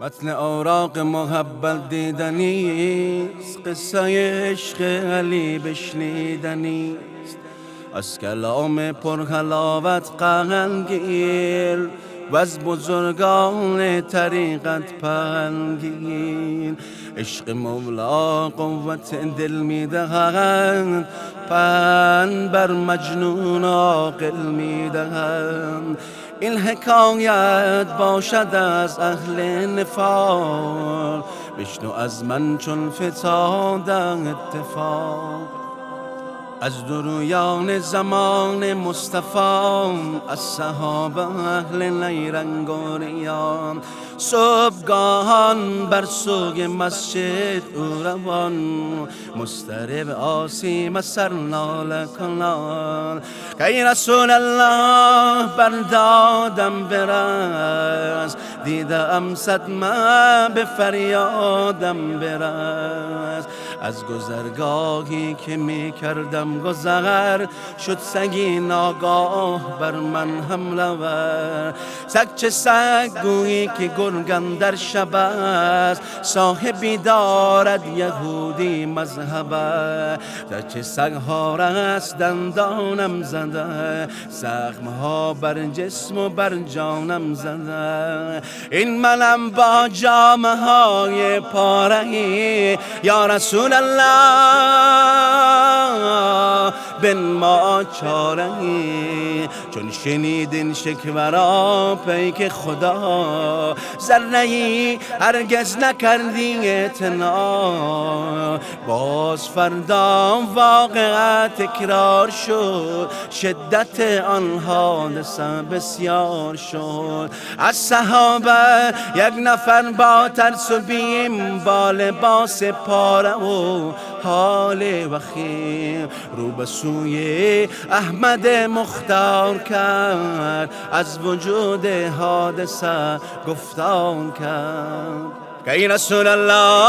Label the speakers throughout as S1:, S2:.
S1: متن اوراق محبت دیدنیست قصه عشق علی بشنیدنیست از کلام پرحلاوت قهنگیر و از بزرگان طریقت پنگیر عشق مولا قوت دل می‌دهند پن بر مجنون عاقل می‌دهند. این حکایت باشد از اهل نفاق بشنو از من چون فتاد اتفاق. از درویان زمان مصطفی از صحابه اهل نیرنگ و ریان. صبحگاهان بر سوگ مسجد او روان. مسترب آسیم سر نال کنان که رسول الله بردادم برس. دیدم صدمه به فریادم برس. از گذرگاهی که می کردم گذر شد سگی ناگاه بر من حمله ور سگ چه سگ گویی که گرگم در شب است. صاحبی دارد یهودی مذهب چه سگ ها رست دندانم زده زخم ها بر جسم و بر جانم زده. این منم با جامه های پاره یا رسول الله بن ما چاره چون شنیدین شکورا پیک خدا ذره هرگز نکردی اعتنا باز فردا واقعا تکرار شد شدت آن حادثه بسیار شد از صحابه یک نفر با ترس و بیم با لباس پاره و حال وخیم رو به سوی احمد مختار کرد از وجود حادثه گفتار کرد. که رسول الله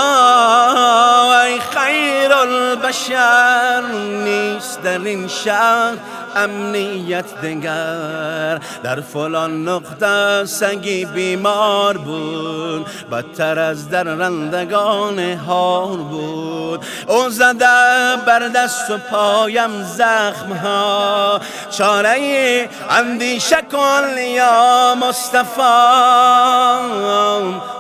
S1: ای خیر البشر نیست در این شهر امنیت دگر در فلان نقطه سگی بیمار بود. بدتر از در رندگان هار بود. او زده بر دست و پایم زخم ها. چاره اندیشه کن یا مصطفی.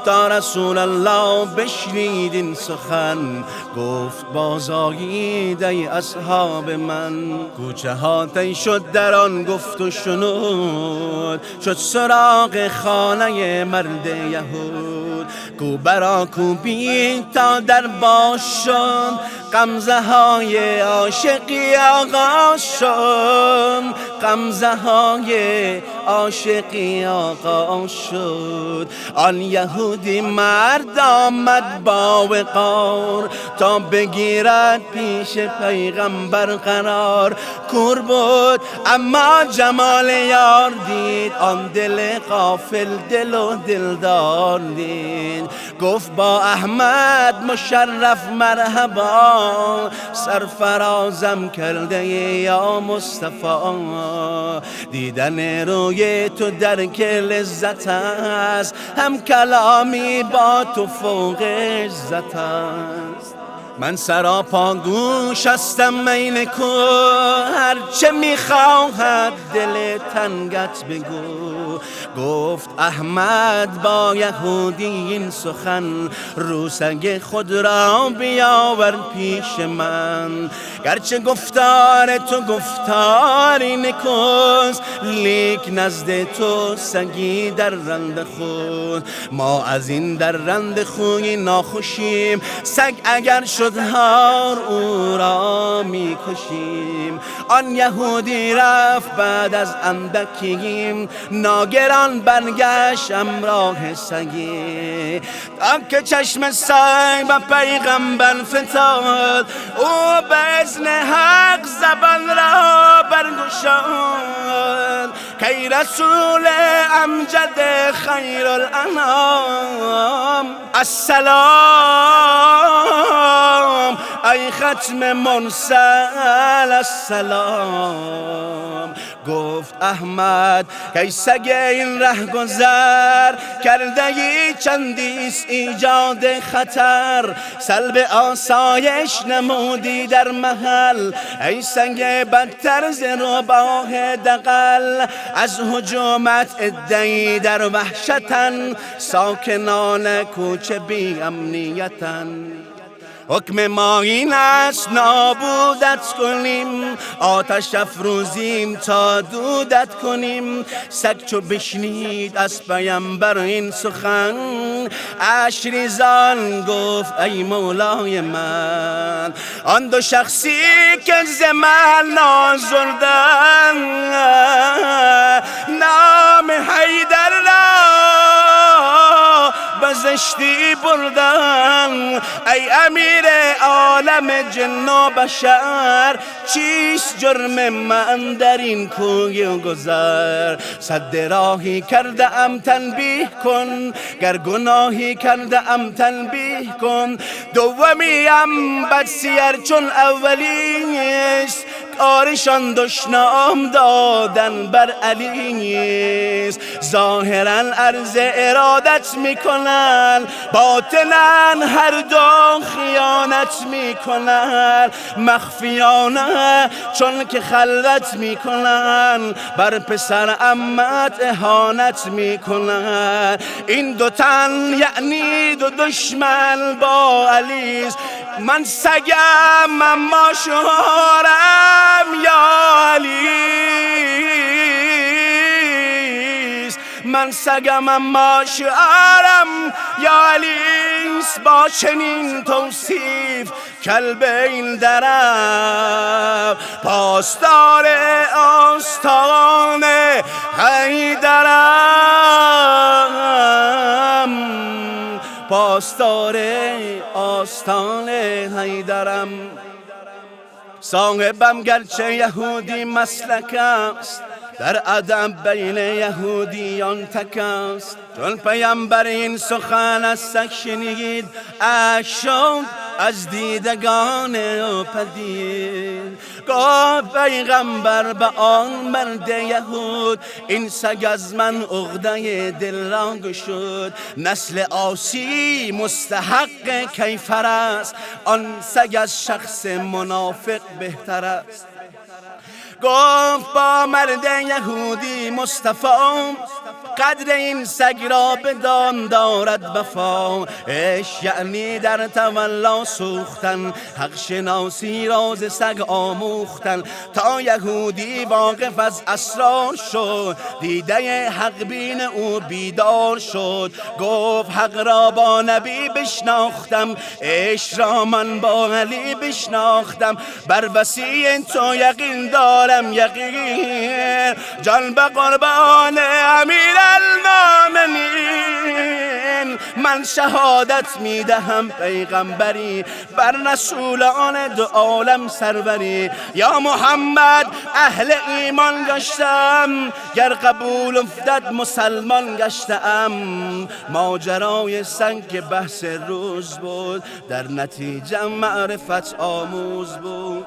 S1: تا رسول الله بشنید این سخن گفت بازایید ای اصحاب من. کوچه ها شد در آن گفت و شنود شد سراغ خانه مرد یهود. کو برا کوبی تا در باش شد قمزه های عاشقی آغاز شد قمزه های عاشقی آقا شد. آن یهودی مرد آمد با وقار. تا بگیرد پیش پیغمبر قرار. کور بود اما جمال یار دید. آن دل قافل دل و دلدار دید. گفت با احمد مشرف مرحبا. سرفرازم کرده یا مصطفی. دیدن روی تو درک لذت است. هم کلامی با تو فوق عزت است. من سراپا گوش هستم مین کو هرچه می‌خواهد دل تنگت بگو. گفت احمد با یهودی این سخن روسگ خود را بیاور پیش من. گرچه گفتار تو گفتاری نکوز لیک نزد تو سگی در رند خود. ما از این در رند خوی ناخوشیم سگ اگر شد هار او را می‌کشیم. آن یهودی رفت بعد از اندکیم. ناگران برگشت امراه سگی. که چشم سگ و پیغمبر فتاد او به ازن حق زبان را برگشاد. کی رسول امجد خیر الانام السلام. ای ختم منسل السلام. گفت احمد کی سگ این ره گذر کرده ای چندیس ایجاد خطر. سلب آسایش نمودی در محل ای سنگ بدتر ز باه دقل از حجومت ادهی در وحشتن ساکنان کوچه بی امنیتن. حکم ما این است نابودت کنیم آتش افروزیم تا دودت کنیم سگ چو بشنید از پیمبر این سخن اشریزان گفت ای مولای من آن دو شخصی که زمن نازردن زشتی بردن ای امیر عالم جن و بشر چیست جرم من در این کوی گذر؟ صد راهی کرده ام تنبیه کن گر گناهی کرده ام تنبیه کن. دومیم بد سیر چون اولیست کارشان دشنام دادن بر علی ظاهرا عرض ارادت می‌کنن باطنا هر دو خیانت می‌کنن. مخفیانه چون که خلوت می‌کنن بر پسر امت اهانت می‌کنن. این دو تن یعنی دو دشمن با علیز. من سگم اما یا علیس من سگم اما یا علیس با چنین توصیف کلب این درم پاسدار آستان حیدرم پاسدار آستان حیدرم. صاحبم گرچه یهودی مسلک است در ادب بین یهودیان تک است. چون پیامبر این سخن از شنید اشون از دیدگان پدید. گفت پیغمبر به آن مرد یهود این سگ از من عقده دل را گشود نسل آسی مستحق کیفر است آن سگ از شخص منافق بهتر است. گفت با مرد یهودی مصطفی قدر این سگ را بدان دارد اش یعنی در تولا سوختن حق شناسی راز سگ آموختن. تا یهودی واقف از اسرار شد دیده حق بین او بیدار شد. گفت حق را با نبی بشناختم اش را من با علی بشناختم. بر وسیع تو یقین دارم یقین. جان به قربان امیر المؤمنین من شهادت می‌دهم پیغمبری. بر رسولان دو عالم سروری. یا محمد اهل ایمان گشتم. گر قبول افتد مسلمان گشتم. ماجرای سنگ بحث روز بود. در نتیجه معرفت آموز بود.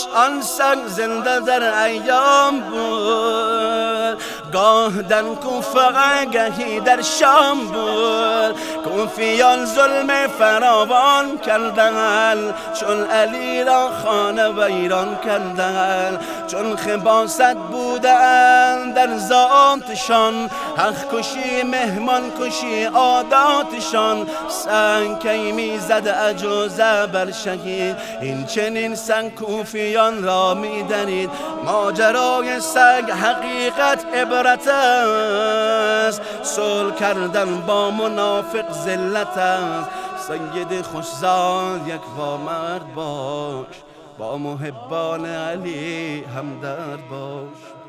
S1: کاش آن سنگ زنده در ایام بود گاه در کوفه گهی در شام بود کوفیان ظلم فراوان کردن چون علی را خانه ویران کردن چون خباست بودن در ذاتشان. حق کشی مهمان کشی عاداتشان. سنگ کی می‌زد اجوزه بر شهید. این چنین سنگ کوفیان را میدنید ماجرای سگ حقیقت عبرت صلح کردن با منافق ذلت است. سید خوشزاد یک مرد باش با محبان علی همدرد باش.